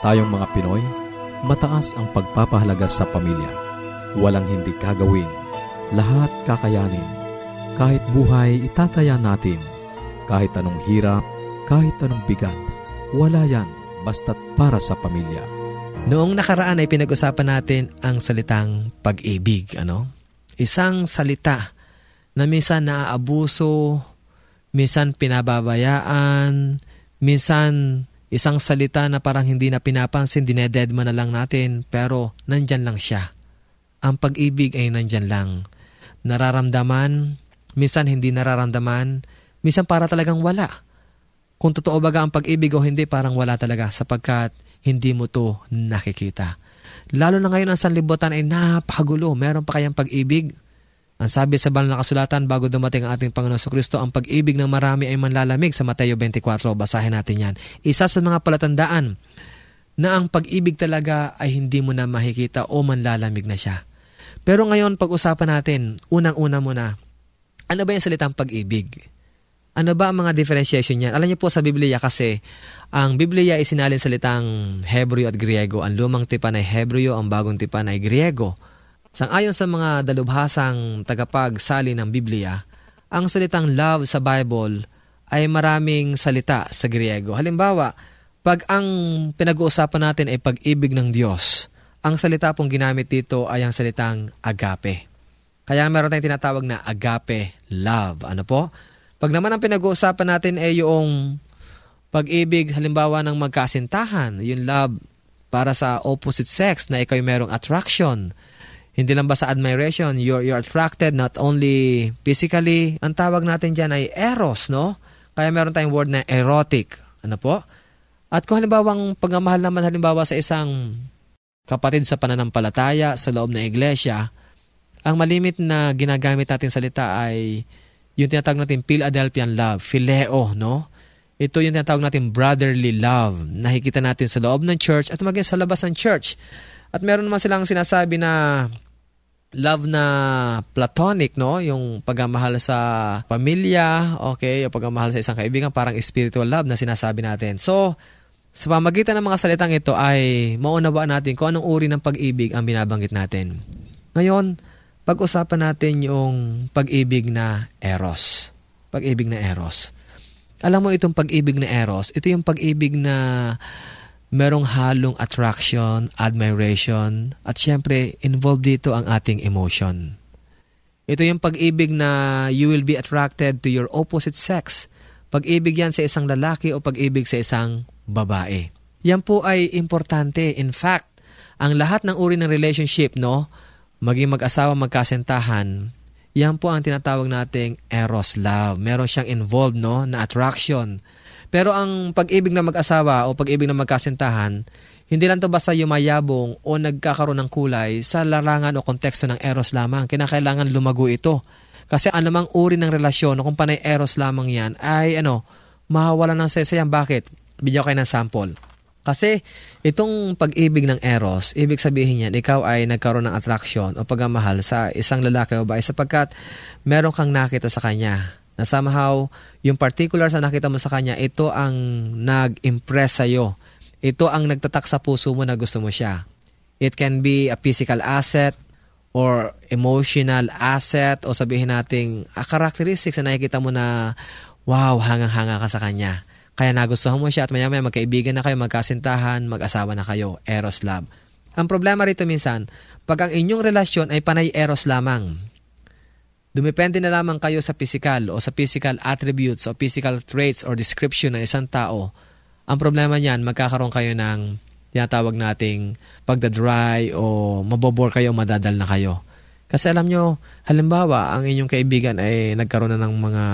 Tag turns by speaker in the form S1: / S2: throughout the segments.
S1: Tayong mga Pinoy, mataas ang pagpapahalaga sa pamilya. Walang hindi kagawin. Lahat kakayanin. Kahit buhay, itataya natin. Kahit anong hirap, kahit anong bigat. Wala yan, basta't para sa pamilya.
S2: Noong nakaraan ay pinag-usapan natin ang salitang pag-ibig. Ano? Isang salita na minsan naaabuso, minsan pinababayaan, minsan Isang salita na parang hindi na pinapansin, dinededma na lang natin, pero nandyan lang siya. Ang pag-ibig ay nandyan lang. Nararamdaman, minsan hindi nararamdaman, minsan para talagang wala. Kung totoo baga ang pag-ibig o hindi, parang wala talaga sapagkat hindi mo to nakikita. Lalo na ngayon ang sanlibutan ay napakagulo. Meron pa kayang pag-ibig? Ang sabi sa banal na kasulatan bago dumating ang ating Panginoon Kristo, ang pag-ibig ng marami ay manlalamig sa Mateo 24. Basahin natin yan. Isa sa mga palatandaan na ang pag-ibig talaga ay hindi mo na makikita o manlalamig na siya. Pero ngayon, pag-usapan natin, unang-una muna, ano ba yung salitang pag-ibig? Ano ba ang mga differentiation niyan? Alam niyo po sa Biblia kasi, ang Biblia ay sinalin salitang Hebreo at Griego. Ang lumang tipan ay Hebreo, ang bagong tipan ay Griego. Sangayon sa mga dalubhasang tagapagsali ng Biblia, ang salitang love sa Bible ay maraming salita sa Griego. Halimbawa, pag ang pinag-uusapan natin ay pag-ibig ng Diyos, ang salita pong ginamit dito ay ang salitang agape. Kaya meron tayong tinatawag na agape love. Ano po? Pag naman ang pinag-uusapan natin ay yung pag-ibig halimbawa ng magkasintahan, yung love para sa opposite sex na ikaw merong attraction, hindi lang ba sa admiration, you're, you're attracted not only physically, ang tawag natin dyan ay eros, no? Kaya meron tayong word na erotic. Ano po? At kung halimbawa ang pagmamahal naman halimbawa sa isang kapatid sa pananampalataya sa loob ng iglesia, ang malimit na ginagamit natin salita ay yung tinatawag natin Philadelphian love, phileo, no? Ito yung tinatawag natin brotherly love. Nakikita natin sa loob ng church at maging sa labas ng church. At meron naman silang sinasabi na love na platonic, no? Yung pagmamahal sa pamilya, okay, yung pagmamahal sa isang kaibigan, parang spiritual love na sinasabi natin. So, sa pamagitan ng mga salitang ito ay maunawaan natin kung anong uri ng pag-ibig ang binabanggit natin. Ngayon, pag-usapan natin yung pag-ibig na eros. Pag-ibig na eros. Alam mo itong pag-ibig na eros, ito yung pag-ibig na merong halong attraction, admiration, at syempre, involved dito ang ating emotion. Ito yung pag-ibig na you will be attracted to your opposite sex. Pag-ibig yan sa isang lalaki o pag-ibig sa isang babae. Yan po ay importante. In fact, ang lahat ng uri ng relationship, no, maging mag-asawa, magkasentahan, yan po ang tinatawag nating eros love. Meron siyang involved, no, na attraction pero ang pag-ibig ng mag-asawa o pag-ibig ng magkasintahan, hindi lang to basta yumayabong o nagkakaroon ng kulay sa larangan o konteksto ng eros lamang. Kinakailangan lumago ito. Kasi anumang uri ng relasyon o kung panay eros lamang yan, ay ano, mahawala ng sesayan. Bakit? Bigyan kayo ng sample. Kasi itong pag-ibig ng eros, ibig sabihin yan, ikaw ay nagkaroon ng attraction o pagmamahal sa isang lalaki o babae sapagkat meron kang nakita sa kanya na somehow yung particular sa nakita mo sa kanya, ito ang nag-impress sa'yo. Ito ang nagtatak sa puso mo na gusto mo siya. It can be a physical asset or emotional asset o sabihin nating a characteristics na nakikita mo na wow, hangang-hanga ka sa kanya. Kaya nagustuhan mo siya at maya-maya magkaibigan na kayo, magkasintahan, mag-asawa na kayo. Eros love. Ang problema rito minsan, pag ang inyong relasyon ay panay eros lamang, Dumepende na lamang kayo sa physical o sa physical attributes o physical traits or description ng isang tao. Ang problema niyan, magkakaroon kayo ng tinatawag nating pagdadry o mabobor kayo, madadal na kayo. Kasi alam nyo, halimbawa, ang inyong kaibigan ay nagkaroon na ng mga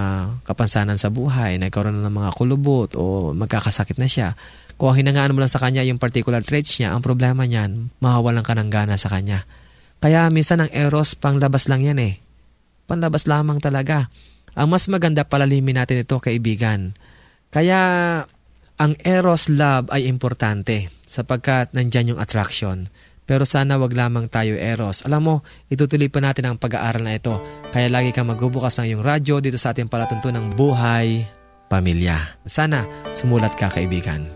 S2: kapansanan sa buhay, nagkaroon na ng mga kulubot o magkakasakit na siya. Kung hinangaan mo lang sa kanya yung particular traits niya, ang problema niyan, mahawalan ka ng gana sa kanya. Kaya minsan ang eros, panglabas lang yan eh panlabas lamang talaga. Ang mas maganda palalimin natin ito, kaibigan. Kaya ang eros love ay importante sapagkat nandyan yung attraction. Pero sana wag lamang tayo eros. Alam mo, itutuloy pa natin ang pag-aaral na ito. Kaya lagi kang magbubukas ng iyong radyo dito sa ating palatuntunang buhay, pamilya. Sana sumulat ka kaibigan.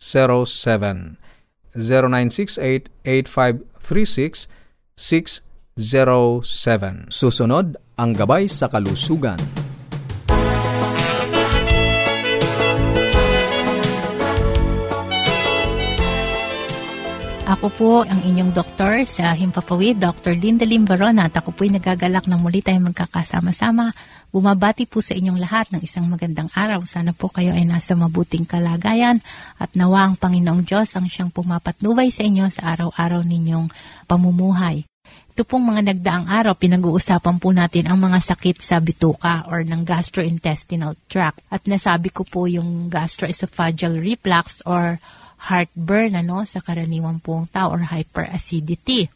S1: 0968 0968-8536-607. Susunod, ang gabay sa kalusugan.
S3: Ako po ang inyong doktor sa Himpapawid, Dr. Linda Limbaron at ako po'y nagagalak na muli tayo magkakasama-sama Bumabati po sa inyong lahat ng isang magandang araw. Sana po kayo ay nasa mabuting kalagayan at nawa ang Panginoong Diyos ang siyang pumapatnubay sa inyo sa araw-araw ninyong pamumuhay. Ito pong mga nagdaang araw, pinag-uusapan po natin ang mga sakit sa bituka or ng gastrointestinal tract. At nasabi ko po yung gastroesophageal reflux or heartburn ano, sa karaniwang pong tao or hyperacidity.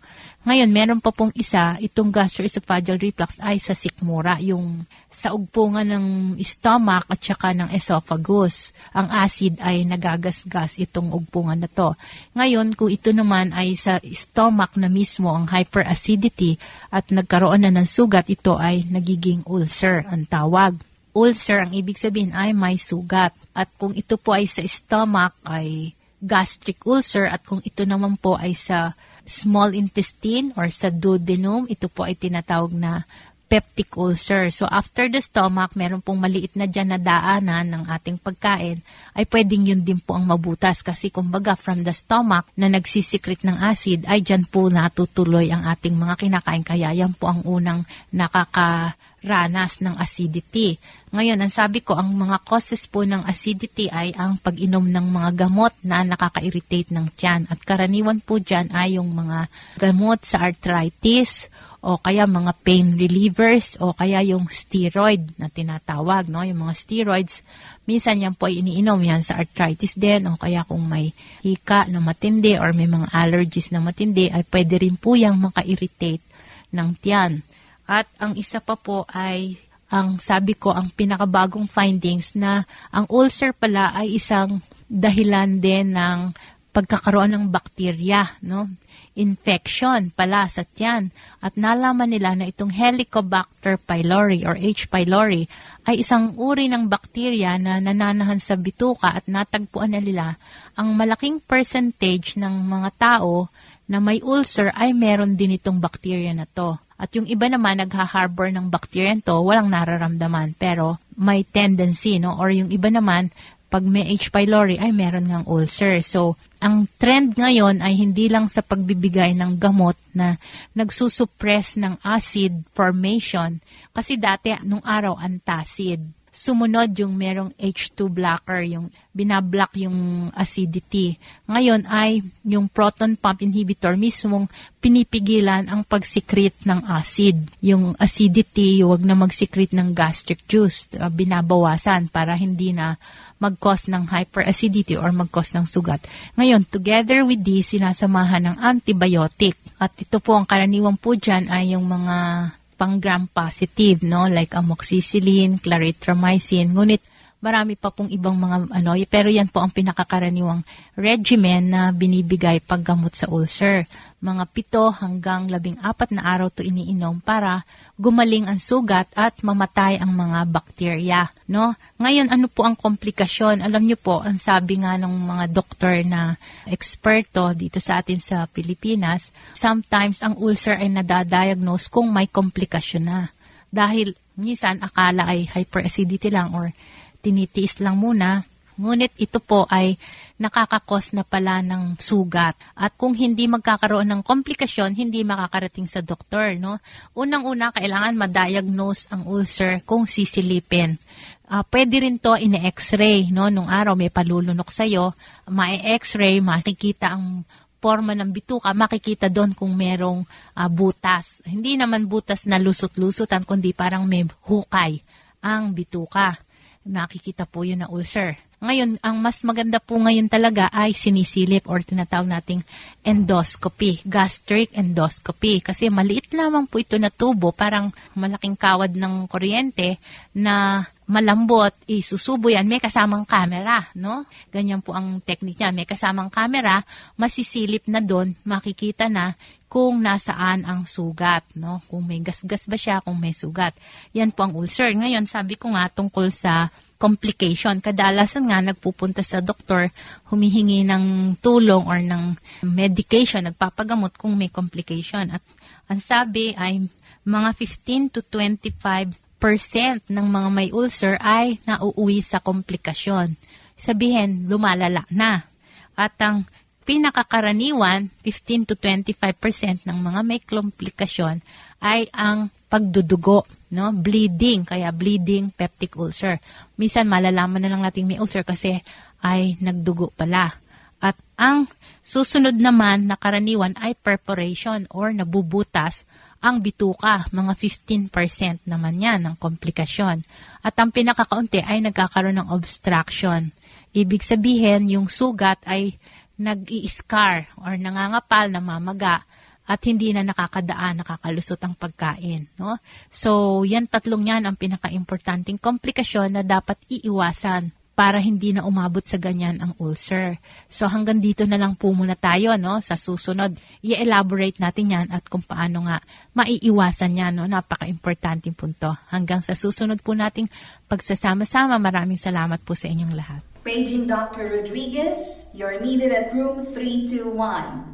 S3: Ngayon, meron pa pong isa, itong gastroesophageal reflux ay sa sikmura, yung sa ugpungan ng stomach at saka ng esophagus. Ang acid ay nagagasgas itong ugpungan na to. Ngayon, kung ito naman ay sa stomach na mismo ang hyperacidity at nagkaroon na ng sugat, ito ay nagiging ulcer ang tawag. ulcer, ang ibig sabihin ay may sugat. At kung ito po ay sa stomach, ay gastric ulcer. At kung ito naman po ay sa small intestine or sa duodenum, ito po ay tinatawag na peptic ulcer. So after the stomach, meron pong maliit na dyan na daanan ng ating pagkain, ay pwedeng yun din po ang mabutas kasi kumbaga from the stomach na nagsisikrit ng acid, ay dyan po natutuloy ang ating mga kinakain. Kaya yan po ang unang nakaka ranas ng acidity. Ngayon, ang sabi ko, ang mga causes po ng acidity ay ang pag-inom ng mga gamot na nakaka-irritate ng tiyan. At karaniwan po dyan ay yung mga gamot sa arthritis o kaya mga pain relievers o kaya yung steroid na tinatawag, no? Yung mga steroids, minsan yan po ay iniinom yan sa arthritis din o kaya kung may hika na matindi or may mga allergies na matindi ay pwede rin po yung maka-irritate ng tiyan. At ang isa pa po ay ang sabi ko ang pinakabagong findings na ang ulcer pala ay isang dahilan din ng pagkakaroon ng bakterya, no? Infection pala sa tiyan. At nalaman nila na itong Helicobacter pylori or H. pylori ay isang uri ng bakterya na nananahan sa bituka at natagpuan na nila ang malaking percentage ng mga tao na may ulcer ay meron din itong bakterya na to. At yung iba naman nagha-harbor ng bacteria to, walang nararamdaman. Pero may tendency, no? Or yung iba naman, pag may H. pylori, ay meron ngang ulcer. So, ang trend ngayon ay hindi lang sa pagbibigay ng gamot na nagsusuppress ng acid formation. Kasi dati, nung araw, antacid sumunod yung merong H2 blocker, yung binablock yung acidity. Ngayon ay yung proton pump inhibitor mismong pinipigilan ang pagsikrit ng acid. Yung acidity, huwag na magsikrit ng gastric juice, uh, binabawasan para hindi na mag-cause ng hyperacidity or mag-cause ng sugat. Ngayon, together with this, sinasamahan ng antibiotic. At ito po, ang karaniwan po dyan ay yung mga pang gram positive, no? Like amoxicillin, clarithromycin. Ngunit marami pa pong ibang mga ano, pero yan po ang pinakakaraniwang regimen na binibigay paggamot sa ulcer. Mga pito hanggang labing apat na araw to iniinom para gumaling ang sugat at mamatay ang mga bakterya. No? Ngayon, ano po ang komplikasyon? Alam niyo po, ang sabi nga ng mga doktor na eksperto dito sa atin sa Pilipinas, sometimes ang ulcer ay nadadiagnose kung may komplikasyon na. Dahil minsan akala ay hyperacidity lang or tinitiis lang muna. Ngunit ito po ay nakakakos na pala ng sugat. At kung hindi magkakaroon ng komplikasyon, hindi makakarating sa doktor. No? Unang-una, kailangan ma-diagnose ang ulcer kung sisilipin. Uh, pwede rin to ine-x-ray. No? Nung araw may palulunok sa'yo, ma-x-ray, makikita ang forma ng bituka, makikita doon kung merong uh, butas. Hindi naman butas na lusot-lusutan, kundi parang may hukay ang bituka nakikita po yun na ulcer. Ngayon, ang mas maganda po ngayon talaga ay sinisilip or tinatawag nating endoscopy, gastric endoscopy. Kasi maliit lamang po ito na tubo, parang malaking kawad ng kuryente na malambot, isusubo yan, may kasamang camera, no? Ganyan po ang technique niya. May kasamang camera, masisilip na doon, makikita na kung nasaan ang sugat, no? Kung may gasgas ba siya, kung may sugat. Yan po ang ulcer. Ngayon, sabi ko nga tungkol sa complication. Kadalasan nga nagpupunta sa doktor, humihingi ng tulong or ng medication, nagpapagamot kung may complication. At ang sabi ay mga 15 to 25 ng mga may ulcer ay nauuwi sa komplikasyon. Sabihin, lumalala na. At ang pinakakaraniwan, 15 to 25% ng mga may komplikasyon ay ang pagdudugo, no? Bleeding, kaya bleeding peptic ulcer. Minsan malalaman na lang natin may ulcer kasi ay nagdugo pala. At ang susunod naman na karaniwan ay perforation or nabubutas ang bituka, mga 15% naman yan ng komplikasyon. At ang pinakakaunti ay nagkakaroon ng obstruction. Ibig sabihin, yung sugat ay nag-i-scar or nangangapal, namamaga at hindi na nakakadaan, nakakalusot ang pagkain. No? So, yan tatlong yan ang pinaka-importanting komplikasyon na dapat iiwasan para hindi na umabot sa ganyan ang ulcer. So hanggang dito na lang po muna tayo no sa susunod. I-elaborate natin yan at kung paano nga maiiwasan yan no napaka-importanting punto. Hanggang sa susunod po nating pagsasama-sama. Maraming salamat po sa inyong lahat.
S4: Paging Dr. Rodriguez, you're needed at room 321.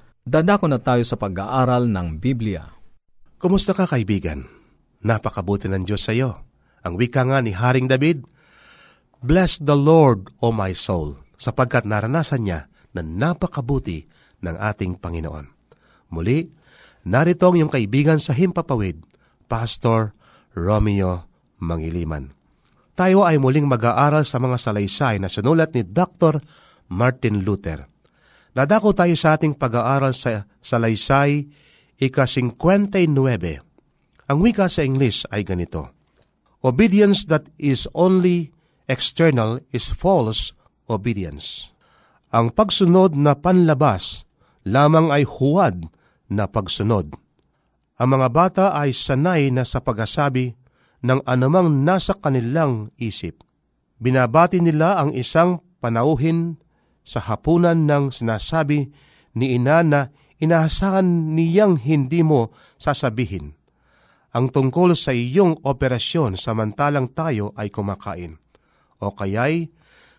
S1: Dadako na tayo sa pag-aaral ng Biblia.
S5: Kumusta ka kaibigan? Napakabuti ng Diyos sa iyo. Ang wika nga ni Haring David, Bless the Lord, O my soul, sapagkat naranasan niya na napakabuti ng ating Panginoon. Muli, narito ang iyong kaibigan sa Himpapawid, Pastor Romeo Mangiliman. Tayo ay muling mag-aaral sa mga salaysay na sinulat ni Dr. Martin Luther. Nadako tayo sa ating pag-aaral sa salaysay ika-59. Ang wika sa English ay ganito, Obedience that is only external is false obedience. Ang pagsunod na panlabas lamang ay huwad na pagsunod. Ang mga bata ay sanay na sa pagsasabi ng anumang nasa kanilang isip. Binabati nila ang isang panauhin sa hapunan ng sinasabi ni ina na inaasahan niyang hindi mo sasabihin. Ang tungkol sa iyong operasyon samantalang tayo ay kumakain. O kaya'y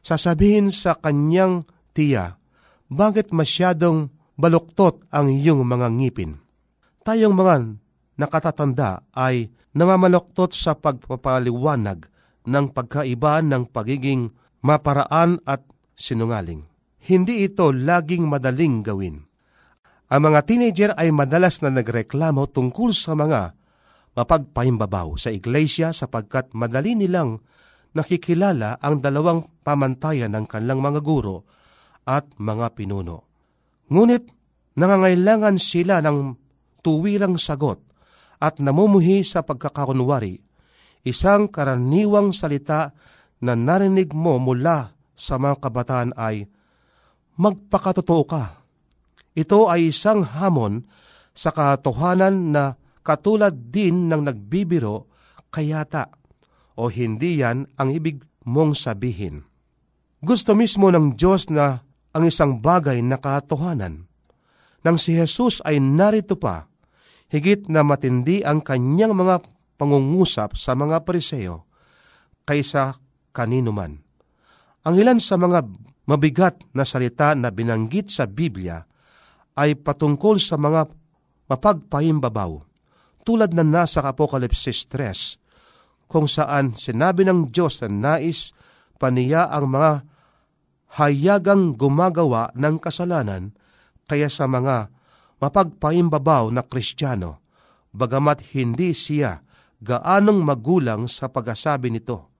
S5: sasabihin sa kanyang tiya, bakit masyadong baluktot ang iyong mga ngipin? Tayong mga nakatatanda ay namamaluktot sa pagpapaliwanag ng pagkaiba ng pagiging maparaan at sinungaling hindi ito laging madaling gawin. Ang mga teenager ay madalas na nagreklamo tungkol sa mga mapagpaimbabaw sa iglesia sapagkat madali nilang nakikilala ang dalawang pamantayan ng kanilang mga guro at mga pinuno. Ngunit nangangailangan sila ng tuwirang sagot at namumuhi sa pagkakakunwari, isang karaniwang salita na narinig mo mula sa mga kabataan ay, magpakatotoo ka. Ito ay isang hamon sa katotohanan na katulad din ng nagbibiro kayata o hindi yan ang ibig mong sabihin. Gusto mismo ng Diyos na ang isang bagay na katotohanan. Nang si Jesus ay narito pa, higit na matindi ang kanyang mga pangungusap sa mga pariseo kaysa kanino man. Ang ilan sa mga mabigat na salita na binanggit sa Biblia ay patungkol sa mga mapagpahimbabaw, tulad na nasa Apokalipsis 3, kung saan sinabi ng Diyos na nais paniya ang mga hayagang gumagawa ng kasalanan kaya sa mga mapagpahimbabaw na Kristiyano, bagamat hindi siya gaanong magulang sa pagsasabi nito.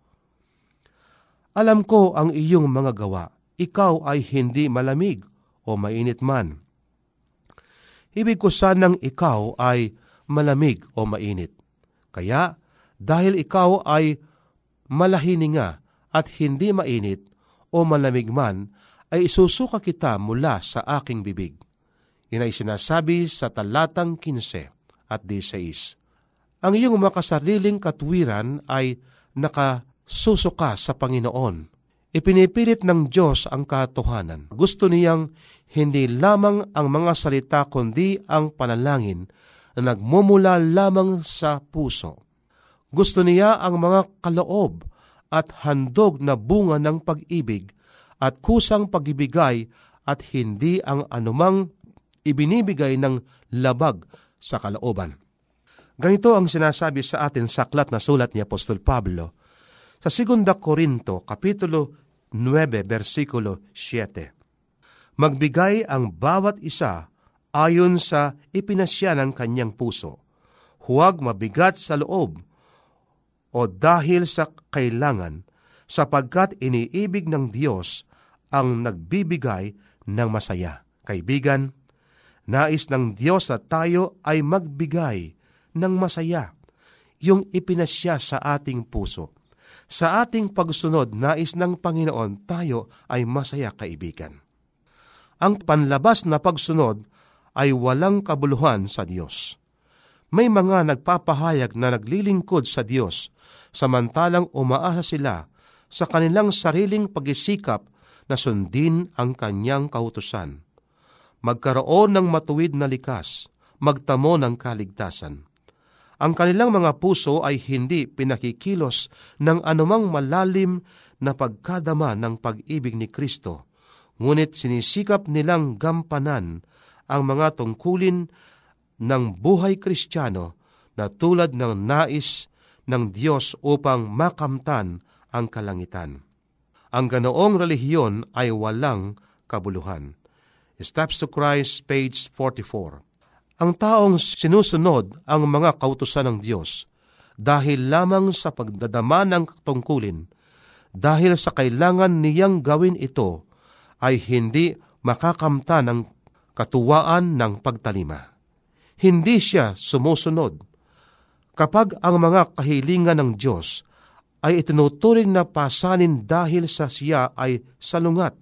S5: Alam ko ang iyong mga gawa, ikaw ay hindi malamig o mainit man. Ibig ko sanang ikaw ay malamig o mainit. Kaya, dahil ikaw ay malahininga at hindi mainit o malamig man, ay isusuka kita mula sa aking bibig. Yan ay sinasabi sa talatang 15 at 16. Ang iyong makasariling katwiran ay naka susuka sa Panginoon. Ipinipilit ng Diyos ang katotohanan. Gusto niyang hindi lamang ang mga salita kundi ang panalangin na nagmumula lamang sa puso. Gusto niya ang mga kaloob at handog na bunga ng pag-ibig at kusang pagibigay at hindi ang anumang ibinibigay ng labag sa kalooban. Ganito ang sinasabi sa atin sa aklat na sulat ni Apostol Pablo sa 2 Korinto, Kapitulo 9, versikulo 7 magbigay ang bawat isa ayon sa ipinasya ng kanyang puso. Huwag mabigat sa loob o dahil sa kailangan sapagkat iniibig ng Diyos ang nagbibigay ng masaya. Kaibigan, nais ng Diyos na tayo ay magbigay ng masaya, yung ipinasya sa ating puso. Sa ating pagsunod, nais ng Panginoon tayo ay masaya kaibigan ang panlabas na pagsunod ay walang kabuluhan sa Diyos. May mga nagpapahayag na naglilingkod sa Diyos, samantalang umaasa sila sa kanilang sariling pagisikap na sundin ang kanyang kautusan. Magkaroon ng matuwid na likas, magtamo ng kaligtasan. Ang kanilang mga puso ay hindi pinakikilos ng anumang malalim na pagkadama ng pag-ibig ni Kristo ngunit sinisikap nilang gampanan ang mga tungkulin ng buhay kristyano na tulad ng nais ng Diyos upang makamtan ang kalangitan. Ang ganoong relihiyon ay walang kabuluhan. Steps to Christ, page 44. Ang taong sinusunod ang mga kautusan ng Diyos dahil lamang sa pagdadama ng tungkulin, dahil sa kailangan niyang gawin ito ay hindi makakamta ng katuwaan ng pagtalima. Hindi siya sumusunod. Kapag ang mga kahilingan ng Diyos ay itinuturing na pasanin dahil sa siya ay salungat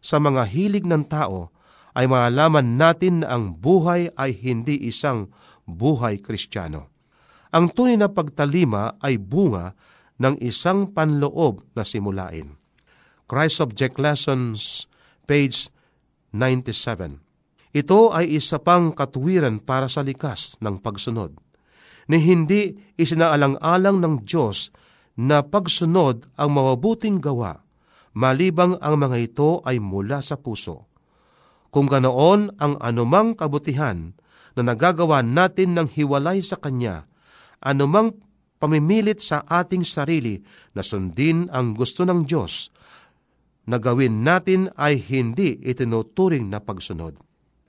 S5: sa mga hilig ng tao, ay malaman natin na ang buhay ay hindi isang buhay kristyano. Ang tunay na pagtalima ay bunga ng isang panloob na simulain. Christ Object Lessons page 97. Ito ay isa pang katuwiran para sa likas ng pagsunod, ni hindi isinaalang-alang ng Diyos na pagsunod ang mawabuting gawa, malibang ang mga ito ay mula sa puso. Kung ganoon ang anumang kabutihan na nagagawa natin ng hiwalay sa Kanya, anumang pamimilit sa ating sarili na sundin ang gusto ng Diyos na gawin natin ay hindi itinuturing na pagsunod.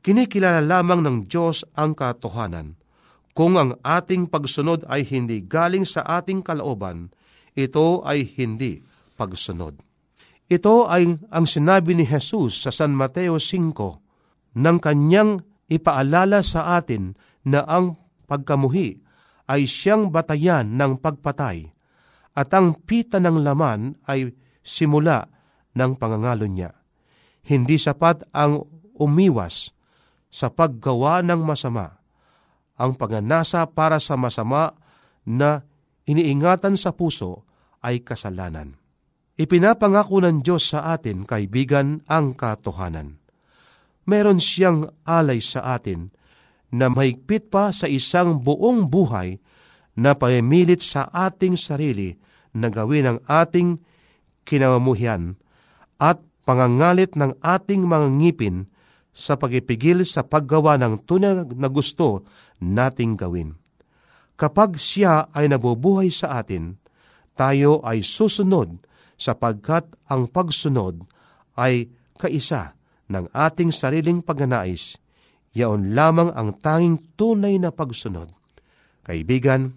S5: Kinikilala lamang ng Diyos ang katotohanan. Kung ang ating pagsunod ay hindi galing sa ating kalooban, ito ay hindi pagsunod. Ito ay ang sinabi ni Jesus sa San Mateo 5 nang kanyang ipaalala sa atin na ang pagkamuhi ay siyang batayan ng pagpatay at ang pita ng laman ay simula ng pangangalo niya. Hindi sapat ang umiwas sa paggawa ng masama. Ang pagnanasa para sa masama na iniingatan sa puso ay kasalanan. Ipinapangako ng Diyos sa atin, kaibigan, ang katohanan. Meron siyang alay sa atin na mahigpit pa sa isang buong buhay na pamimilit sa ating sarili na gawin ang ating kinamamuhian at pangangalit ng ating mga ngipin sa pagipigil sa paggawa ng tunay na gusto nating gawin. Kapag siya ay nabubuhay sa atin, tayo ay susunod sapagkat ang pagsunod ay kaisa ng ating sariling pagnanais, yaon lamang ang tanging tunay na pagsunod. Kaibigan,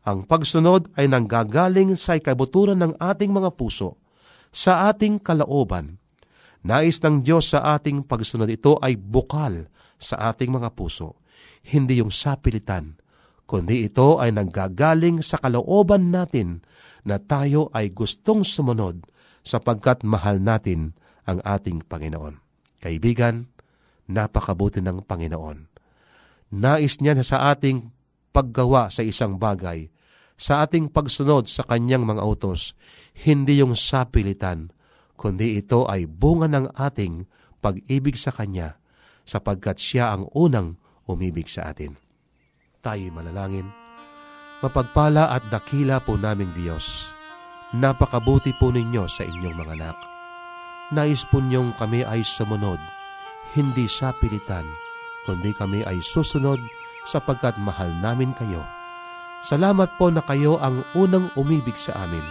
S5: ang pagsunod ay nanggagaling sa ikabuturan ng ating mga puso sa ating kalooban. Nais ng Diyos sa ating pagsunod ito ay bukal sa ating mga puso, hindi yung sapilitan, kundi ito ay nanggagaling sa kalooban natin na tayo ay gustong sumunod sapagkat mahal natin ang ating Panginoon. Kaibigan, napakabuti ng Panginoon. Nais niya sa ating paggawa sa isang bagay, sa ating pagsunod sa kanyang mga utos, hindi yung sapilitan, kundi ito ay bunga ng ating pag-ibig sa Kanya, sapagkat Siya ang unang umibig sa atin. Tayo'y manalangin. Mapagpala at dakila po naming Diyos. Napakabuti po ninyo sa inyong mga anak. Nais po niyong kami ay sumunod, hindi sa pilitan, kundi kami ay susunod sapagkat mahal namin kayo. Salamat po na kayo ang unang umibig sa amin.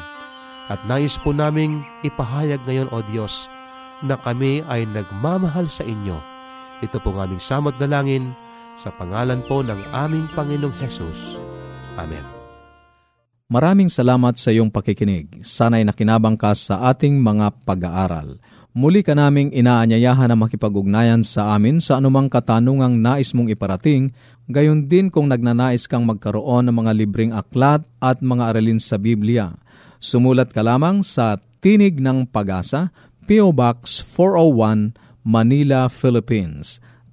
S5: At nais po naming ipahayag ngayon, O Diyos, na kami ay nagmamahal sa inyo. Ito po ng aming samot dalangin sa pangalan po ng aming Panginoong Hesus. Amen.
S1: Maraming salamat sa iyong pakikinig. Sana'y nakinabang ka sa ating mga pag-aaral. Muli ka naming inaanyayahan na makipag-ugnayan sa amin sa anumang katanungang nais mong iparating, gayon din kung nagnanais kang magkaroon ng mga libreng aklat at mga aralin sa Biblia. Sumulat ka lamang sa Tinig ng Pag-asa, P.O. Box 401, Manila, Philippines.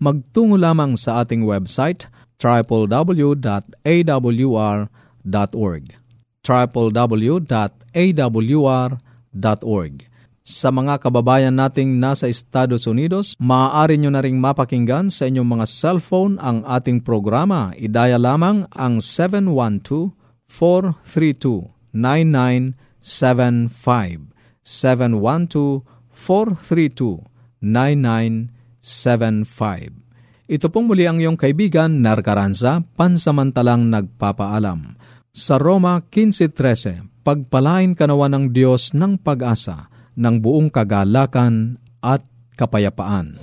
S1: magtungo lamang sa ating website www.awr.org www.awr.org sa mga kababayan nating nasa Estados Unidos, maaari nyo na ring mapakinggan sa inyong mga cellphone ang ating programa. Idaya lamang ang 712-432-9975. 712-432-9975. Ito pong muli ang iyong kaibigan, Narcaranza, pansamantalang nagpapaalam. Sa Roma 15.13, pagpalain kanawa ng Diyos ng pag-asa ng buong kagalakan at kapayapaan.